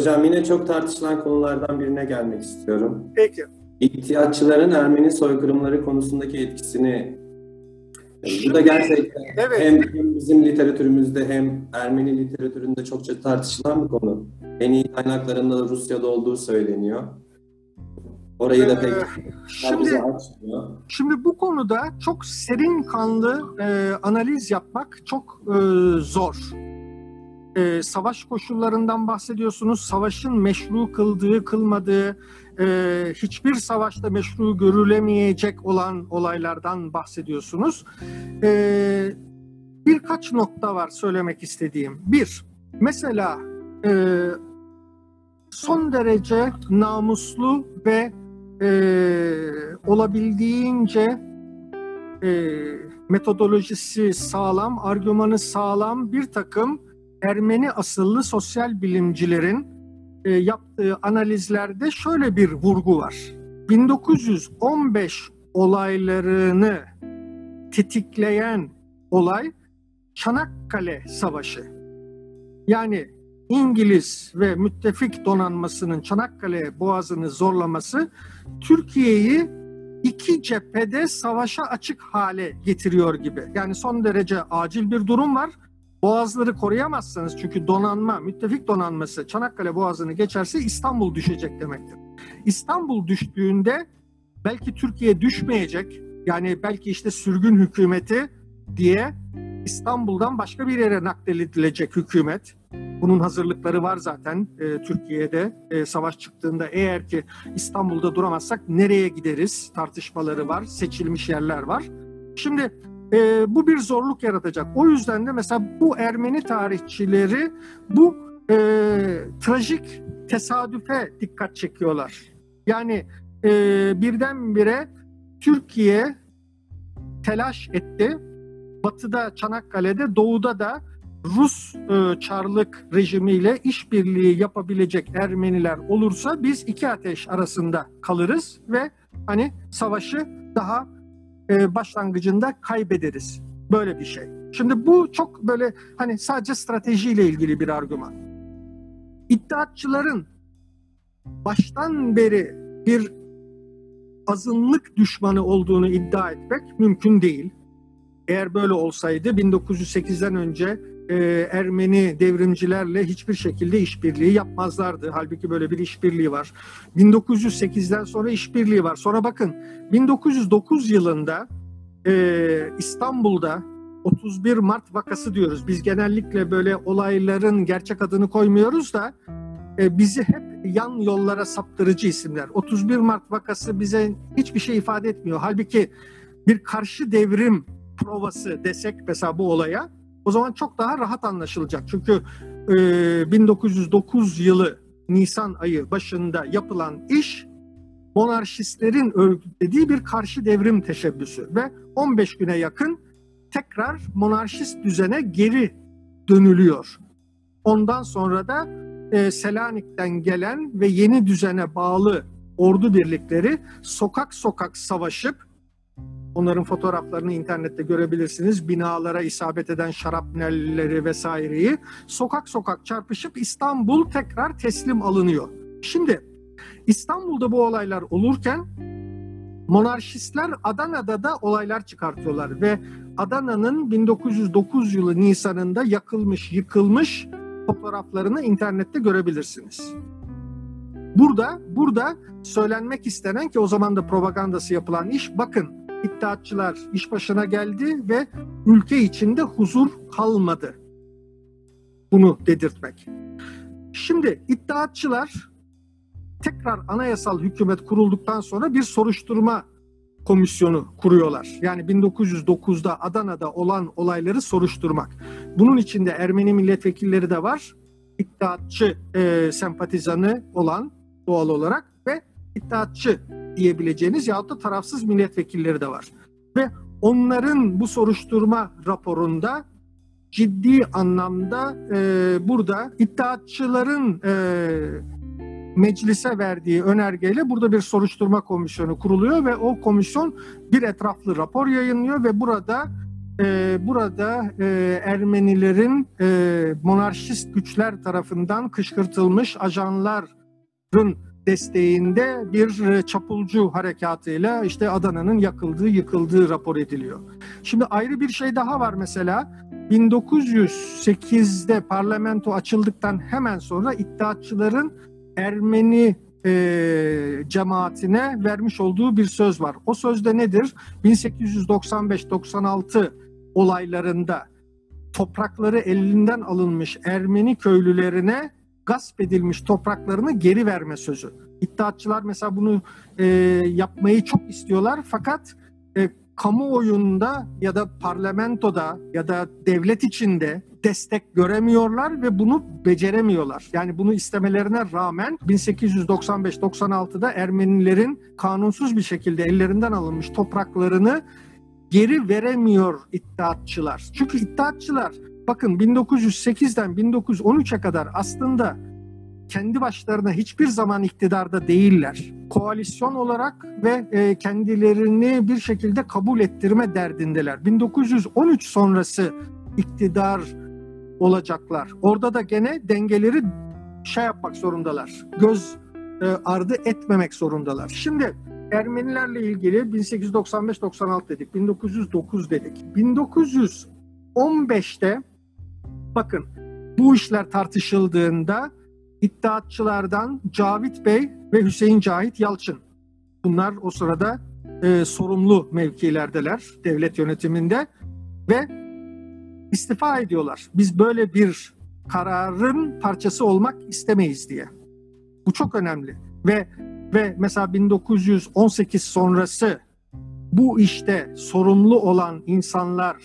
Hocam yine çok tartışılan konulardan birine gelmek istiyorum. Peki. İhtiyatçıların Ermeni soykırımları konusundaki etkisini bu da gerçekten Evet. hem bizim literatürümüzde hem Ermeni literatüründe çokça tartışılan bir konu. En iyi kaynaklarında da Rusya'da olduğu söyleniyor. Orayı da pek Ee, Şimdi. Şimdi bu konuda çok serin kanlı e, analiz yapmak çok e, zor. E, savaş koşullarından bahsediyorsunuz. Savaşın meşru kıldığı, kılmadığı, e, hiçbir savaşta meşru görülemeyecek olan olaylardan bahsediyorsunuz. E, birkaç nokta var söylemek istediğim. Bir, mesela e, son derece namuslu ve e, olabildiğince e, metodolojisi sağlam, argümanı sağlam bir takım Ermeni asıllı sosyal bilimcilerin e, yaptığı analizlerde şöyle bir vurgu var. 1915 olaylarını tetikleyen olay Çanakkale Savaşı. Yani İngiliz ve müttefik donanmasının Çanakkale boğazını zorlaması Türkiye'yi iki cephede savaşa açık hale getiriyor gibi. Yani son derece acil bir durum var. Boğazları koruyamazsanız çünkü donanma, müttefik donanması Çanakkale boğazını geçerse İstanbul düşecek demektir. İstanbul düştüğünde belki Türkiye düşmeyecek. Yani belki işte sürgün hükümeti diye İstanbul'dan başka bir yere nakledilecek hükümet. Bunun hazırlıkları var zaten e, Türkiye'de e, savaş çıktığında eğer ki İstanbul'da duramazsak nereye gideriz tartışmaları var, seçilmiş yerler var. Şimdi e, bu bir zorluk yaratacak. O yüzden de mesela bu Ermeni tarihçileri bu e, trajik tesadüfe dikkat çekiyorlar. Yani e, birdenbire Türkiye telaş etti. Batıda Çanakkale'de, doğuda da Rus e, Çarlık rejimiyle işbirliği yapabilecek Ermeniler olursa biz iki ateş arasında kalırız ve hani savaşı daha e, başlangıcında kaybederiz. Böyle bir şey. Şimdi bu çok böyle hani sadece stratejiyle ilgili bir argüman. İddiatçıların baştan beri bir azınlık düşmanı olduğunu iddia etmek mümkün değil. Eğer böyle olsaydı 1908'den önce e, Ermeni devrimcilerle hiçbir şekilde işbirliği yapmazlardı. Halbuki böyle bir işbirliği var. 1908'den sonra işbirliği var. Sonra bakın 1909 yılında e, İstanbul'da 31 Mart vakası diyoruz. Biz genellikle böyle olayların gerçek adını koymuyoruz da e, bizi hep yan yollara saptırıcı isimler. 31 Mart vakası bize hiçbir şey ifade etmiyor. Halbuki bir karşı devrim provası desek mesela bu olaya o zaman çok daha rahat anlaşılacak. Çünkü e, 1909 yılı Nisan ayı başında yapılan iş monarşistlerin örgütlediği bir karşı devrim teşebbüsü ve 15 güne yakın tekrar monarşist düzene geri dönülüyor. Ondan sonra da e, Selanik'ten gelen ve yeni düzene bağlı ordu birlikleri sokak sokak savaşıp Onların fotoğraflarını internette görebilirsiniz. Binalara isabet eden şarapnelleri vesaireyi sokak sokak çarpışıp İstanbul tekrar teslim alınıyor. Şimdi İstanbul'da bu olaylar olurken monarşistler Adana'da da olaylar çıkartıyorlar ve Adana'nın 1909 yılı Nisan'ında yakılmış, yıkılmış fotoğraflarını internette görebilirsiniz. Burada burada söylenmek istenen ki o zaman da propagandası yapılan iş bakın İttihatçılar iş başına geldi ve ülke içinde huzur kalmadı. Bunu dedirtmek. Şimdi İttihatçılar tekrar anayasal hükümet kurulduktan sonra bir soruşturma komisyonu kuruyorlar. Yani 1909'da Adana'da olan olayları soruşturmak. Bunun içinde Ermeni milletvekilleri de var. İttihatçı e, sempatizanı olan doğal olarak ve İttihatçı diyebileceğiniz yahut da tarafsız milletvekilleri de var. Ve onların bu soruşturma raporunda ciddi anlamda e, burada iddiatçıların e, meclise verdiği önergeyle burada bir soruşturma komisyonu kuruluyor ve o komisyon bir etraflı rapor yayınlıyor ve burada e, burada e, Ermenilerin e, monarşist güçler tarafından kışkırtılmış ajanların desteğinde bir e, çapulcu harekatıyla işte Adana'nın yakıldığı, yıkıldığı rapor ediliyor. Şimdi ayrı bir şey daha var mesela. 1908'de parlamento açıldıktan hemen sonra iddiatçıların Ermeni e, cemaatine vermiş olduğu bir söz var. O sözde nedir? 1895-96 olaylarında toprakları elinden alınmış Ermeni köylülerine gasp edilmiş topraklarını geri verme sözü. İddiatçılar mesela bunu e, yapmayı çok istiyorlar fakat e, kamuoyunda ya da parlamentoda ya da devlet içinde destek göremiyorlar ve bunu beceremiyorlar. Yani bunu istemelerine rağmen 1895-96'da Ermenilerin kanunsuz bir şekilde ellerinden alınmış topraklarını geri veremiyor iddiatçılar. Çünkü iddiatçılar bakın 1908'den 1913'e kadar aslında kendi başlarına hiçbir zaman iktidarda değiller. Koalisyon olarak ve e, kendilerini bir şekilde kabul ettirme derdindeler. 1913 sonrası iktidar olacaklar. Orada da gene dengeleri şey yapmak zorundalar. Göz e, ardı etmemek zorundalar. Şimdi Ermenilerle ilgili 1895-96 dedik, 1909 dedik. 1915'te bakın bu işler tartışıldığında iddiatçılardan Cavit Bey ve Hüseyin Cahit Yalçın. Bunlar o sırada e, sorumlu mevkilerdeler devlet yönetiminde ve istifa ediyorlar. Biz böyle bir kararın parçası olmak istemeyiz diye. Bu çok önemli ve ve mesela 1918 sonrası bu işte sorumlu olan insanlar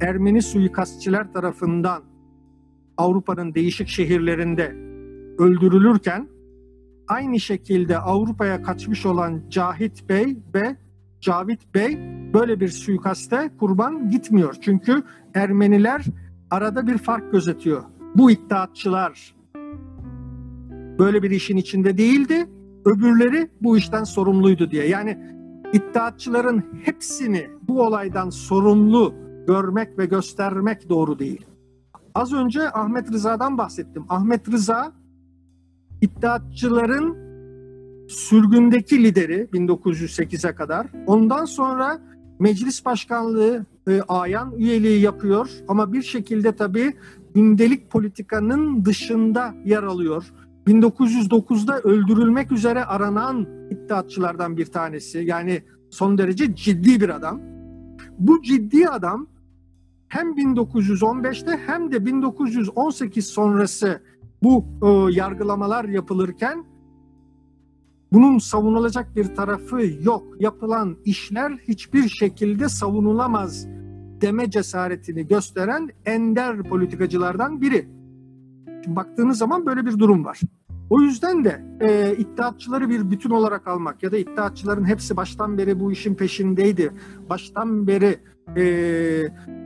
Ermeni suikastçiler tarafından Avrupa'nın değişik şehirlerinde öldürülürken aynı şekilde Avrupa'ya kaçmış olan Cahit Bey ve Cavit Bey böyle bir suikaste kurban gitmiyor. Çünkü Ermeniler arada bir fark gözetiyor. Bu iddiatçılar böyle bir işin içinde değildi. Öbürleri bu işten sorumluydu diye. Yani iddiatçıların hepsini bu olaydan sorumlu görmek ve göstermek doğru değil. Az önce Ahmet Rıza'dan bahsettim. Ahmet Rıza iddiatçıların sürgündeki lideri 1908'e kadar. Ondan sonra meclis başkanlığı e, ayan üyeliği yapıyor ama bir şekilde tabii gündelik politikanın dışında yer alıyor. 1909'da öldürülmek üzere aranan iddiatçılardan bir tanesi. Yani son derece ciddi bir adam. Bu ciddi adam hem 1915'te hem de 1918 sonrası bu e, yargılamalar yapılırken bunun savunulacak bir tarafı yok. Yapılan işler hiçbir şekilde savunulamaz deme cesaretini gösteren ender politikacılardan biri. Şimdi baktığınız zaman böyle bir durum var. O yüzden de e, iddiatçıları bir bütün olarak almak ya da iddiatçıların hepsi baştan beri bu işin peşindeydi. Baştan beri e,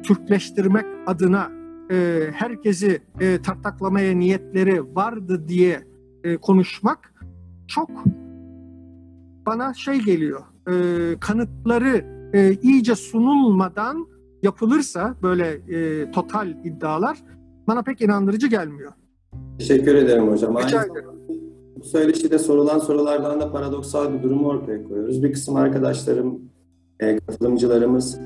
Türkleştirmek adına e, herkesi e, tartaklamaya niyetleri vardı diye e, konuşmak çok bana şey geliyor. E, kanıtları e, iyice sunulmadan yapılırsa böyle e, total iddialar bana pek inandırıcı gelmiyor. Teşekkür ederim hocam. Rica ederim. Bu söyleşide sorulan sorulardan da paradoksal bir durumu ortaya koyuyoruz. Bir kısım arkadaşlarım, e, katılımcılarımız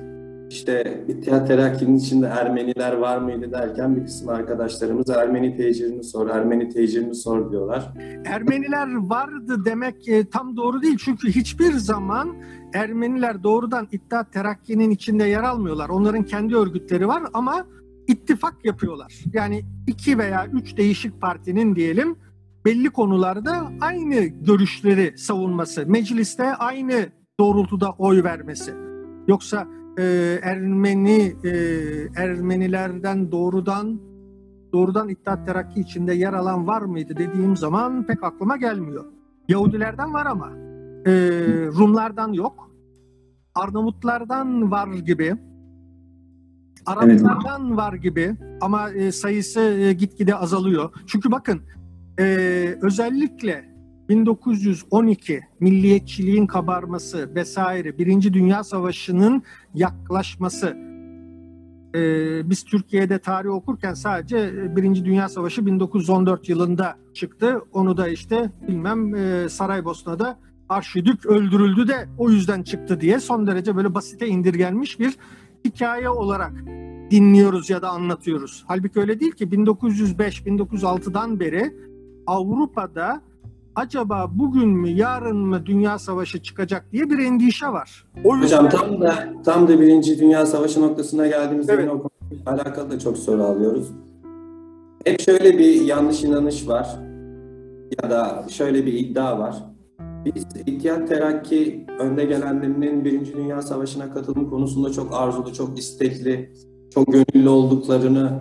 işte İttihat Terakki'nin içinde Ermeniler var mıydı derken bir kısım arkadaşlarımız Ermeni tecirini sor, Ermeni tecirini sor diyorlar. Ermeniler vardı demek e, tam doğru değil. Çünkü hiçbir zaman Ermeniler doğrudan İttihat Terakki'nin içinde yer almıyorlar. Onların kendi örgütleri var ama ittifak yapıyorlar. Yani iki veya üç değişik partinin diyelim belli konularda aynı görüşleri savunması, mecliste aynı doğrultuda oy vermesi. Yoksa e, Ermeni e, Ermenilerden doğrudan doğrudan İttihat Terakki içinde yer alan var mıydı dediğim zaman pek aklıma gelmiyor. Yahudilerden var ama e, Rumlardan yok. Arnavutlardan var gibi. Araplardan var gibi ama e, sayısı e, gitgide azalıyor. Çünkü bakın e, özellikle 1912 milliyetçiliğin kabarması vesaire Birinci Dünya Savaşı'nın yaklaşması Ee, biz Türkiye'de tarih okurken sadece e, Birinci Dünya Savaşı 1914 yılında çıktı. Onu da işte bilmem e, Saraybosna'da Arşidük öldürüldü de o yüzden çıktı diye son derece böyle basite indirgenmiş bir hikaye olarak dinliyoruz ya da anlatıyoruz. Halbuki öyle değil ki 1905-1906'dan beri Avrupa'da acaba bugün mü yarın mı dünya savaşı çıkacak diye bir endişe var. O yüzden... Hocam tam da tam da Birinci Dünya Savaşı noktasına geldiğimizde evet. o alakalı da çok soru alıyoruz. Hep şöyle bir yanlış inanış var ya da şöyle bir iddia var. Biz İttihat Terakki önde gelenlerinin Birinci Dünya Savaşı'na katılım konusunda çok arzulu, çok istekli, çok gönüllü olduklarını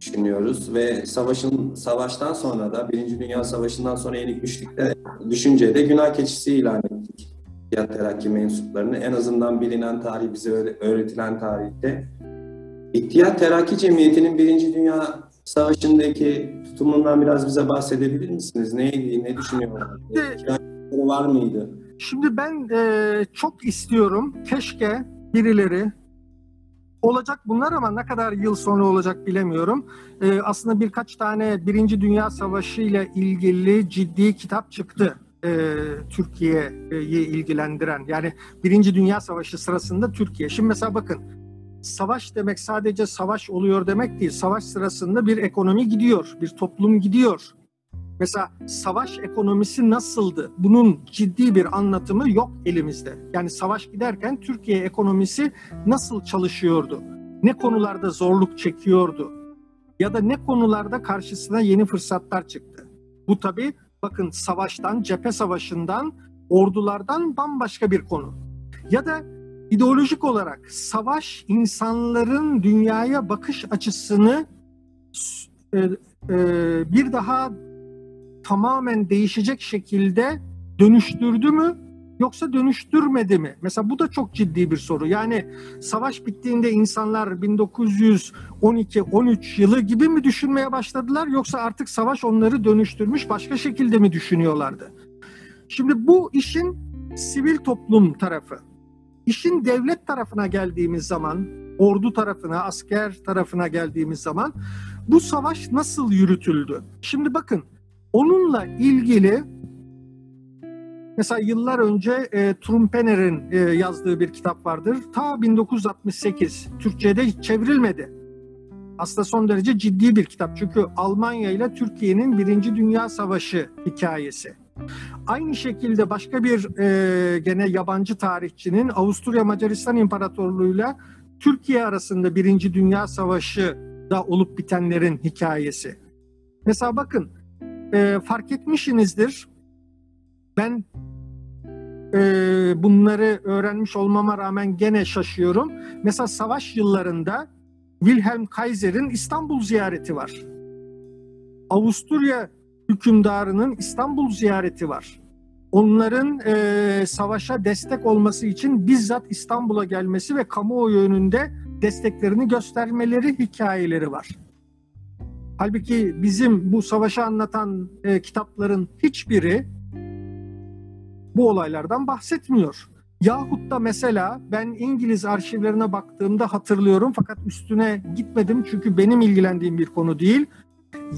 düşünüyoruz ve savaşın savaştan sonra da Birinci Dünya Savaşı'ndan sonra yenik düştükte düşüncede günah keçisi ilan ettik. İttihat Terakki mensuplarını en azından bilinen tarih bize öğretilen tarihte İttihat Terakki Cemiyeti'nin Birinci Dünya Savaşı'ndaki tutumundan biraz bize bahsedebilir misiniz? Neydi, ne düşünüyorlar? var mıydı? Şimdi ben e, çok istiyorum. Keşke birileri olacak bunlar ama ne kadar yıl sonra olacak bilemiyorum. E, aslında birkaç tane Birinci Dünya Savaşı ile ilgili ciddi kitap çıktı. E, Türkiye'yi ilgilendiren yani Birinci Dünya Savaşı sırasında Türkiye. Şimdi mesela bakın savaş demek sadece savaş oluyor demek değil. Savaş sırasında bir ekonomi gidiyor, bir toplum gidiyor. Mesela savaş ekonomisi nasıldı? Bunun ciddi bir anlatımı yok elimizde. Yani savaş giderken Türkiye ekonomisi nasıl çalışıyordu? Ne konularda zorluk çekiyordu? Ya da ne konularda karşısına yeni fırsatlar çıktı? Bu tabii bakın savaştan, cephe savaşından, ordulardan bambaşka bir konu. Ya da ideolojik olarak savaş insanların dünyaya bakış açısını e, e, bir daha tamamen değişecek şekilde dönüştürdü mü yoksa dönüştürmedi mi? Mesela bu da çok ciddi bir soru. Yani savaş bittiğinde insanlar 1912-13 yılı gibi mi düşünmeye başladılar yoksa artık savaş onları dönüştürmüş başka şekilde mi düşünüyorlardı? Şimdi bu işin sivil toplum tarafı. İşin devlet tarafına geldiğimiz zaman, ordu tarafına, asker tarafına geldiğimiz zaman bu savaş nasıl yürütüldü? Şimdi bakın Onunla ilgili mesela yıllar önce e, Trumpener'in e, yazdığı bir kitap vardır. Ta 1968 Türkçe'de çevrilmedi. Aslında son derece ciddi bir kitap. Çünkü Almanya ile Türkiye'nin Birinci Dünya Savaşı hikayesi. Aynı şekilde başka bir e, gene yabancı tarihçinin Avusturya Macaristan İmparatorluğu'yla Türkiye arasında Birinci Dünya Savaşı da olup bitenlerin hikayesi. Mesela bakın e, fark etmişsinizdir. Ben e, bunları öğrenmiş olmama rağmen gene şaşıyorum. Mesela savaş yıllarında Wilhelm Kaiser'in İstanbul ziyareti var. Avusturya hükümdarının İstanbul ziyareti var. Onların e, savaşa destek olması için bizzat İstanbul'a gelmesi ve kamuoyu önünde desteklerini göstermeleri hikayeleri var. Halbuki bizim bu savaşı anlatan e, kitapların hiçbiri bu olaylardan bahsetmiyor. Yahut da mesela ben İngiliz arşivlerine baktığımda hatırlıyorum fakat üstüne gitmedim çünkü benim ilgilendiğim bir konu değil.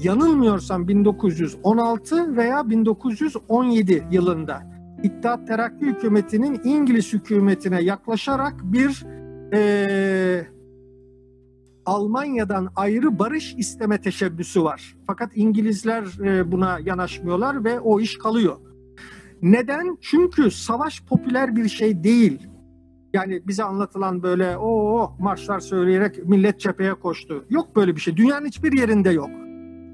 Yanılmıyorsam 1916 veya 1917 yılında İttihat Terakki hükümetinin İngiliz hükümetine yaklaşarak bir e, Almanya'dan ayrı barış isteme teşebbüsü var. Fakat İngilizler e, buna yanaşmıyorlar ve o iş kalıyor. Neden? Çünkü savaş popüler bir şey değil. Yani bize anlatılan böyle o marşlar söyleyerek millet cepheye koştu. Yok böyle bir şey. Dünyanın hiçbir yerinde yok.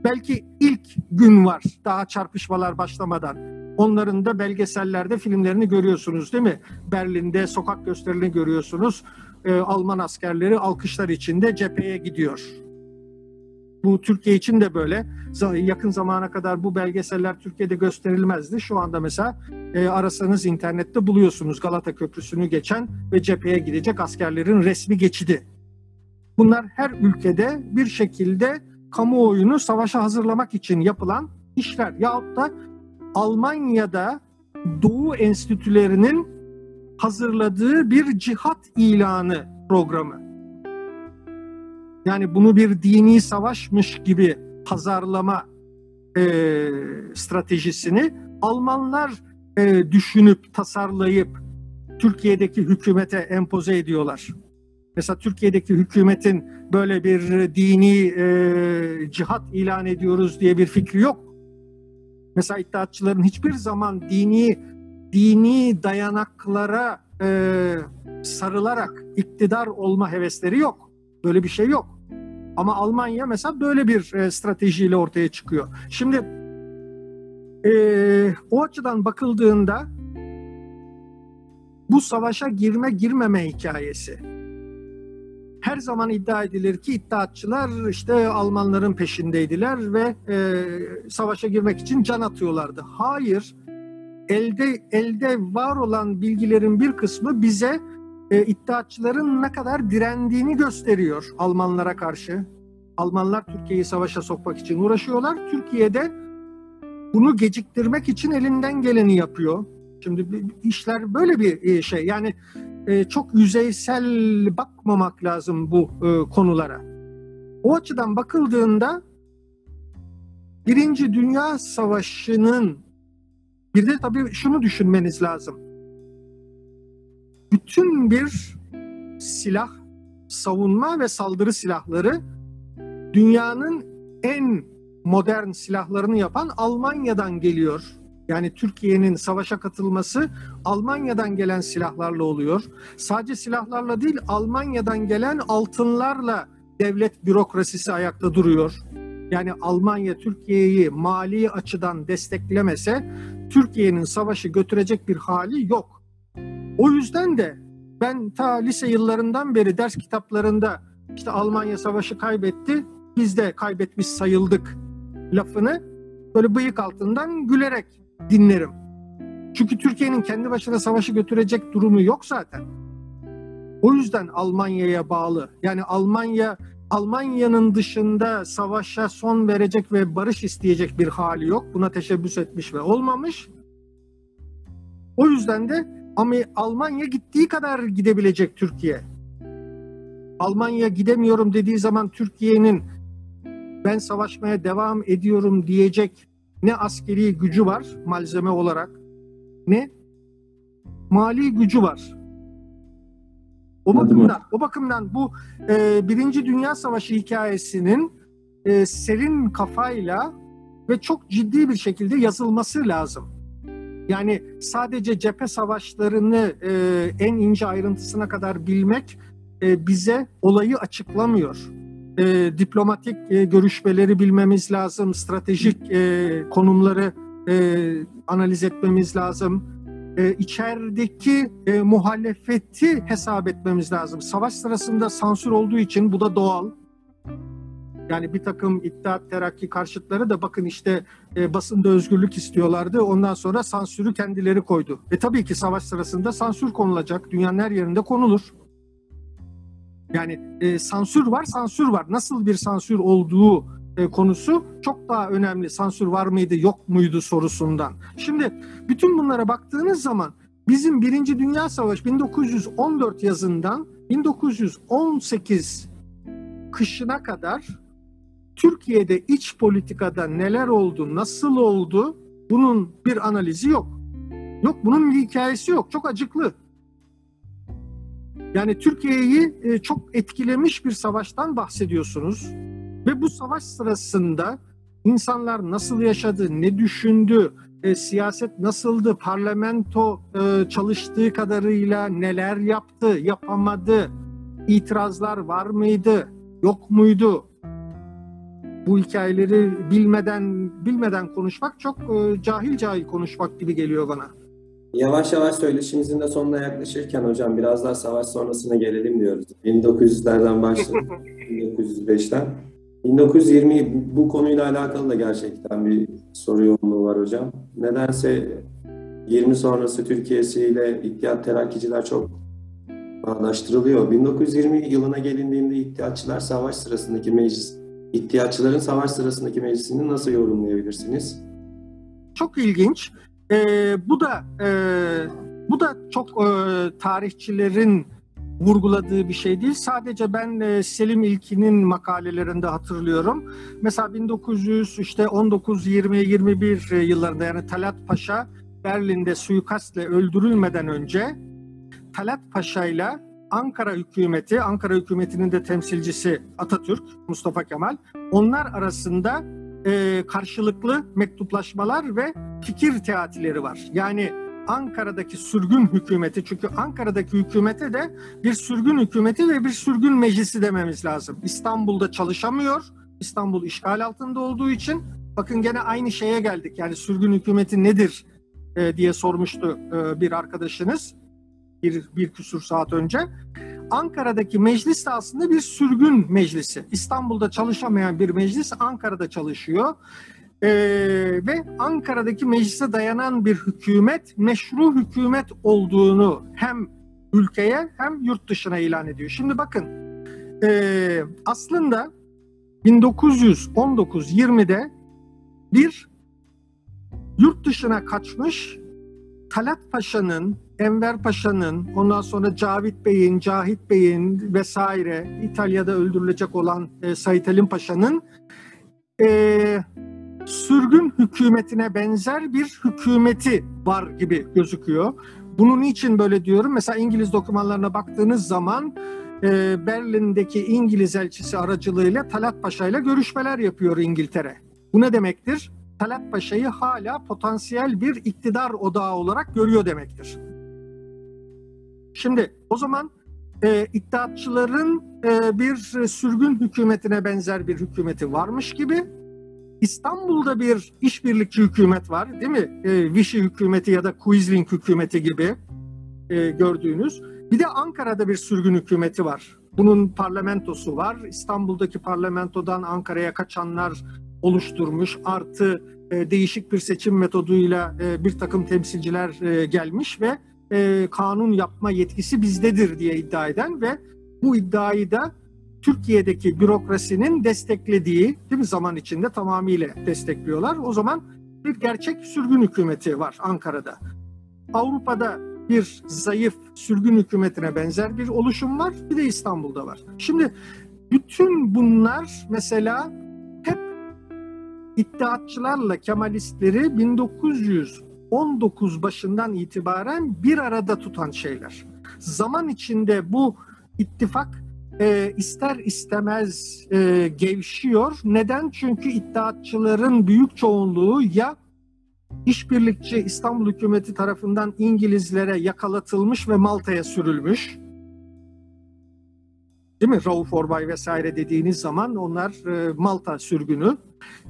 Belki ilk gün var daha çarpışmalar başlamadan. Onların da belgesellerde filmlerini görüyorsunuz değil mi? Berlin'de sokak gösterilerini görüyorsunuz e, Alman askerleri alkışlar içinde cepheye gidiyor. Bu Türkiye için de böyle. Yakın zamana kadar bu belgeseller Türkiye'de gösterilmezdi. Şu anda mesela e, arasanız internette buluyorsunuz Galata Köprüsü'nü geçen ve cepheye gidecek askerlerin resmi geçidi. Bunlar her ülkede bir şekilde kamuoyunu savaşa hazırlamak için yapılan işler. Yahut da Almanya'da Doğu Yani bunu bir dini savaşmış gibi pazarlama e, stratejisini Almanlar e, düşünüp tasarlayıp Türkiye'deki hükümete empoze ediyorlar. Mesela Türkiye'deki hükümetin böyle bir dini e, cihat ilan ediyoruz diye bir fikri yok. Mesela iddiatçıların hiçbir zaman dini dini dayanaklara e, sarılarak iktidar olma hevesleri yok. Böyle bir şey yok. Ama Almanya mesela böyle bir e, stratejiyle ortaya çıkıyor. Şimdi e, o açıdan bakıldığında bu savaşa girme girmeme hikayesi. Her zaman iddia edilir ki iddiatçılar işte Almanların peşindeydiler ve e, savaşa girmek için can atıyorlardı. Hayır, elde elde var olan bilgilerin bir kısmı bize e, iddiatçıların ne kadar direndiğini gösteriyor Almanlara karşı. Almanlar Türkiye'yi savaşa sokmak için uğraşıyorlar. Türkiye'de bunu geciktirmek için elinden geleni yapıyor. Şimdi işler böyle bir e, şey. Yani e, çok yüzeysel bakmamak lazım bu e, konulara. O açıdan bakıldığında Birinci Dünya Savaşı'nın bir de tabii şunu düşünmeniz lazım. Bütün bir silah, savunma ve saldırı silahları dünyanın en modern silahlarını yapan Almanya'dan geliyor. Yani Türkiye'nin savaşa katılması Almanya'dan gelen silahlarla oluyor. Sadece silahlarla değil Almanya'dan gelen altınlarla devlet bürokrasisi ayakta duruyor. Yani Almanya Türkiye'yi mali açıdan desteklemese Türkiye'nin savaşı götürecek bir hali yok. O yüzden de ben ta lise yıllarından beri ders kitaplarında işte Almanya savaşı kaybetti, biz de kaybetmiş sayıldık lafını böyle bıyık altından gülerek dinlerim. Çünkü Türkiye'nin kendi başına savaşı götürecek durumu yok zaten. O yüzden Almanya'ya bağlı. Yani Almanya Almanya'nın dışında savaşa son verecek ve barış isteyecek bir hali yok. Buna teşebbüs etmiş ve olmamış. O yüzden de ama Almanya gittiği kadar gidebilecek Türkiye. Almanya gidemiyorum dediği zaman Türkiye'nin ben savaşmaya devam ediyorum diyecek ne askeri gücü var malzeme olarak ne mali gücü var. O bakımdan, o bakımdan bu e, Birinci Dünya Savaşı hikayesinin e, serin kafayla ve çok ciddi bir şekilde yazılması lazım. Yani sadece cephe savaşlarını e, en ince ayrıntısına kadar bilmek e, bize olayı açıklamıyor e, diplomatik e, görüşmeleri bilmemiz lazım, stratejik e, konumları e, analiz etmemiz lazım. E, içerideki e, muhalefeti hesap etmemiz lazım. Savaş sırasında sansür olduğu için bu da doğal. Yani bir takım İttihat Terakki karşıtları da bakın işte e, basında özgürlük istiyorlardı. Ondan sonra sansürü kendileri koydu. E tabii ki savaş sırasında sansür konulacak. Dünyanın her yerinde konulur. Yani e, sansür var, sansür var. Nasıl bir sansür olduğu e, konusu çok daha önemli. Sansür var mıydı, yok muydu sorusundan. Şimdi bütün bunlara baktığınız zaman bizim Birinci Dünya Savaşı 1914 yazından 1918 kışına kadar Türkiye'de iç politikada neler oldu, nasıl oldu bunun bir analizi yok. Yok bunun bir hikayesi yok. Çok acıklı. Yani Türkiye'yi e, çok etkilemiş bir savaştan bahsediyorsunuz. Ve bu savaş sırasında insanlar nasıl yaşadı, ne düşündü, e, siyaset nasıldı, parlamento e, çalıştığı kadarıyla neler yaptı, yapamadı, itirazlar var mıydı, yok muydu? Bu hikayeleri bilmeden bilmeden konuşmak çok e, cahil cahil konuşmak gibi geliyor bana. Yavaş yavaş söyleşimizin de sonuna yaklaşırken hocam biraz daha savaş sonrasına gelelim diyoruz. 1900'lerden başladık, 1905'ten. 1920 bu konuyla alakalı da gerçekten bir soru yoğunluğu var hocam. Nedense 20 sonrası Türkiye'siyle İttihat Terakkiciler çok bağdaştırılıyor. 1920 yılına gelindiğinde İttihatçılar savaş sırasındaki meclis, İttihatçıların savaş sırasındaki meclisini nasıl yorumlayabilirsiniz? Çok ilginç. E, bu da e, bu da çok e, tarihçilerin vurguladığı bir şey değil. Sadece ben e, Selim İlkin'in makalelerinde hatırlıyorum. Mesela 1900 işte 19 20 21 yıllarında yani Talat Paşa Berlin'de suikastle öldürülmeden önce Talat Paşa ile Ankara hükümeti, Ankara hükümetinin de temsilcisi Atatürk, Mustafa Kemal, onlar arasında e, karşılıklı mektuplaşmalar ve fikir teatileri var. Yani Ankara'daki sürgün hükümeti, çünkü Ankara'daki hükümete de bir sürgün hükümeti ve bir sürgün meclisi dememiz lazım. İstanbul'da çalışamıyor, İstanbul işgal altında olduğu için, bakın gene aynı şeye geldik. Yani sürgün hükümeti nedir e, diye sormuştu e, bir arkadaşınız bir, bir küsur saat önce. Ankara'daki meclis de aslında bir sürgün meclisi. İstanbul'da çalışamayan bir meclis Ankara'da çalışıyor. Ee, ve Ankara'daki meclise dayanan bir hükümet meşru hükümet olduğunu hem ülkeye hem yurt dışına ilan ediyor. Şimdi bakın e, aslında 1919-20'de bir yurt dışına kaçmış Talat Paşa'nın, Enver Paşa'nın, ondan sonra Cavit Bey'in, Cahit Bey'in vesaire İtalya'da öldürülecek olan e, Said Halim Paşa'nın e, sürgün hükümetine benzer bir hükümeti var gibi gözüküyor. Bunun için böyle diyorum. Mesela İngiliz dokümanlarına baktığınız zaman e, Berlin'deki İngiliz elçisi aracılığıyla Talat Paşa ile görüşmeler yapıyor İngiltere. Bu ne demektir? Talat Paşa'yı hala potansiyel bir iktidar odağı olarak görüyor demektir. Şimdi o zaman e, iddiatçıların e, bir sürgün hükümetine benzer bir hükümeti varmış gibi İstanbul'da bir işbirlikçi hükümet var değil mi? E, Vichy hükümeti ya da Quisling hükümeti gibi e, gördüğünüz. Bir de Ankara'da bir sürgün hükümeti var. Bunun parlamentosu var. İstanbul'daki parlamentodan Ankara'ya kaçanlar oluşturmuş. Artı e, değişik bir seçim metoduyla e, bir takım temsilciler e, gelmiş ve e, kanun yapma yetkisi bizdedir diye iddia eden ve bu iddiayı da Türkiye'deki bürokrasinin desteklediği değil mi zaman içinde tamamıyla destekliyorlar. O zaman bir gerçek sürgün hükümeti var Ankara'da. Avrupa'da bir zayıf sürgün hükümetine benzer bir oluşum var. Bir de İstanbul'da var. Şimdi bütün bunlar mesela hep iddiatçılarla Kemalistleri 1919 başından itibaren bir arada tutan şeyler. Zaman içinde bu ittifak e, ister istemez e, gevşiyor. Neden? Çünkü iddiatçıların büyük çoğunluğu ya işbirlikçi İstanbul hükümeti tarafından İngilizlere yakalatılmış ve Malta'ya sürülmüş. Değil mi? Rauf Orbay vesaire dediğiniz zaman onlar e, Malta sürgünü.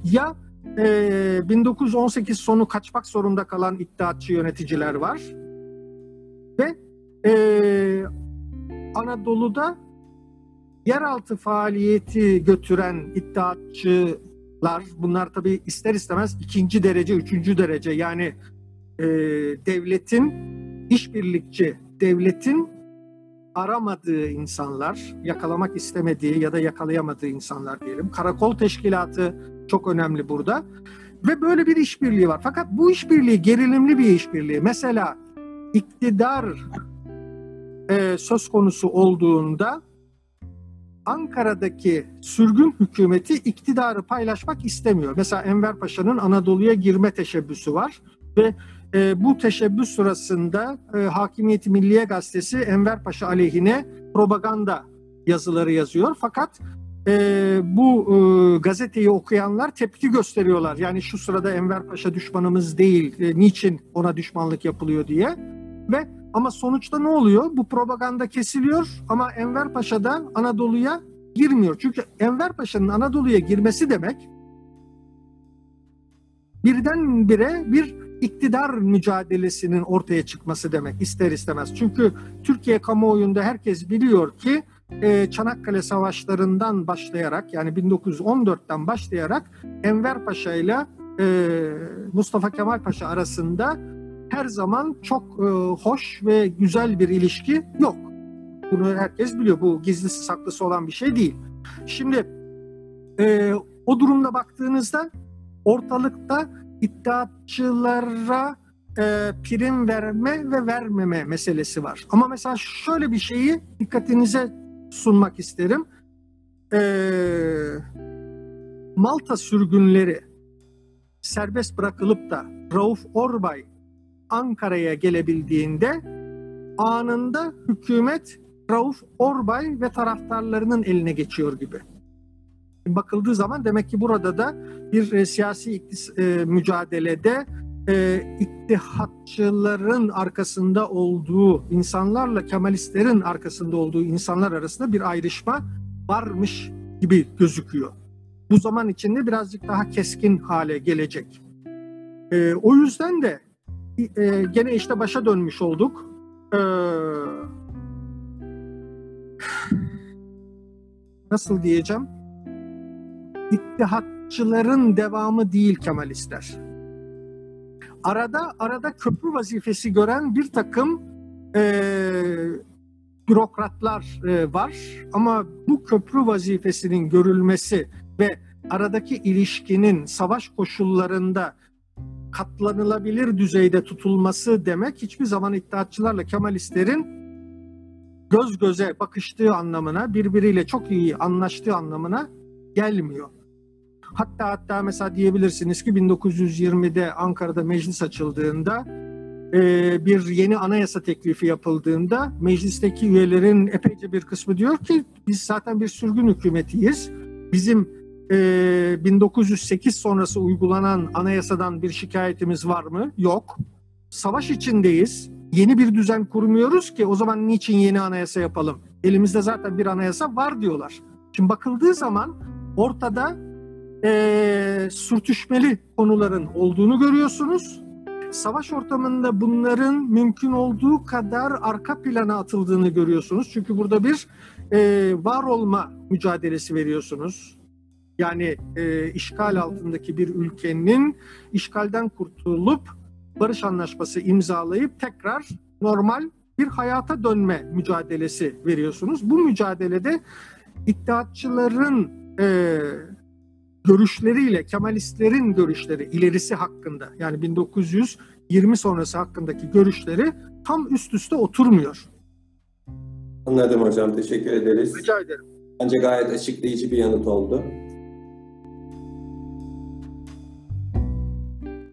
Ya e, 1918 sonu kaçmak zorunda kalan iddiatçı yöneticiler var. Ve e, Anadolu'da yeraltı faaliyeti götüren iddiatçılar bunlar tabi ister istemez ikinci derece, üçüncü derece yani e, devletin işbirlikçi, devletin aramadığı insanlar, yakalamak istemediği ya da yakalayamadığı insanlar diyelim. Karakol teşkilatı çok önemli burada. Ve böyle bir işbirliği var. Fakat bu işbirliği gerilimli bir işbirliği. Mesela iktidar e, söz konusu olduğunda Ankara'daki sürgün hükümeti iktidarı paylaşmak istemiyor. Mesela Enver Paşa'nın Anadolu'ya girme teşebbüsü var ve e, bu teşebbüs sırasında e, Hakimiyeti Milliye Gazetesi Enver Paşa aleyhine propaganda yazıları yazıyor. Fakat e, bu e, gazeteyi okuyanlar tepki gösteriyorlar. Yani şu sırada Enver Paşa düşmanımız değil, e, niçin ona düşmanlık yapılıyor diye. Ve ama sonuçta ne oluyor? Bu propaganda kesiliyor ama Enver Paşa da Anadolu'ya girmiyor. Çünkü Enver Paşa'nın Anadolu'ya girmesi demek birdenbire bir iktidar mücadelesinin ortaya çıkması demek ister istemez. Çünkü Türkiye kamuoyunda herkes biliyor ki e, Çanakkale Savaşları'ndan başlayarak yani 1914'ten başlayarak Enver Paşa ile e, Mustafa Kemal Paşa arasında her zaman çok e, hoş ve güzel bir ilişki yok. Bunu herkes biliyor. Bu gizlisi saklısı olan bir şey değil. Şimdi e, o durumda baktığınızda ortalıkta iddiatçılara e, prim verme ve vermeme meselesi var. Ama mesela şöyle bir şeyi dikkatinize sunmak isterim. E, Malta sürgünleri serbest bırakılıp da Rauf Orbay Ankara'ya gelebildiğinde anında hükümet Rauf Orbay ve taraftarlarının eline geçiyor gibi. Bakıldığı zaman demek ki burada da bir e, siyasi e, mücadelede e, arkasında olduğu insanlarla Kemalistlerin arkasında olduğu insanlar arasında bir ayrışma varmış gibi gözüküyor. Bu zaman içinde birazcık daha keskin hale gelecek. E, o yüzden de e, gene işte başa dönmüş olduk. E, nasıl diyeceğim? İttihatçıların devamı değil Kemalistler. Arada arada köprü vazifesi gören bir takım e, bürokratlar e, var ama bu köprü vazifesinin görülmesi ve aradaki ilişkinin savaş koşullarında katlanılabilir düzeyde tutulması demek hiçbir zaman İttihatçılarla Kemalistlerin göz göze bakıştığı anlamına, birbiriyle çok iyi anlaştığı anlamına gelmiyor. Hatta hatta mesela diyebilirsiniz ki 1920'de Ankara'da meclis açıldığında e, bir yeni anayasa teklifi yapıldığında meclisteki üyelerin epeyce bir kısmı diyor ki biz zaten bir sürgün hükümetiyiz. Bizim e, 1908 sonrası uygulanan anayasadan bir şikayetimiz var mı? Yok. Savaş içindeyiz. Yeni bir düzen kurmuyoruz ki o zaman niçin yeni anayasa yapalım? Elimizde zaten bir anayasa var diyorlar. Şimdi bakıldığı zaman ortada e, sürtüşmeli konuların olduğunu görüyorsunuz. Savaş ortamında bunların mümkün olduğu kadar arka plana atıldığını görüyorsunuz. Çünkü burada bir e, var olma mücadelesi veriyorsunuz. Yani e, işgal altındaki bir ülkenin işgalden kurtulup barış anlaşması imzalayıp tekrar normal bir hayata dönme mücadelesi veriyorsunuz. Bu mücadelede iddiatçıların e, görüşleriyle Kemalistlerin görüşleri ilerisi hakkında yani 1920 sonrası hakkındaki görüşleri tam üst üste oturmuyor. Anladım hocam. Teşekkür ederiz. Rica ederim. Bence gayet açıklayıcı bir yanıt oldu.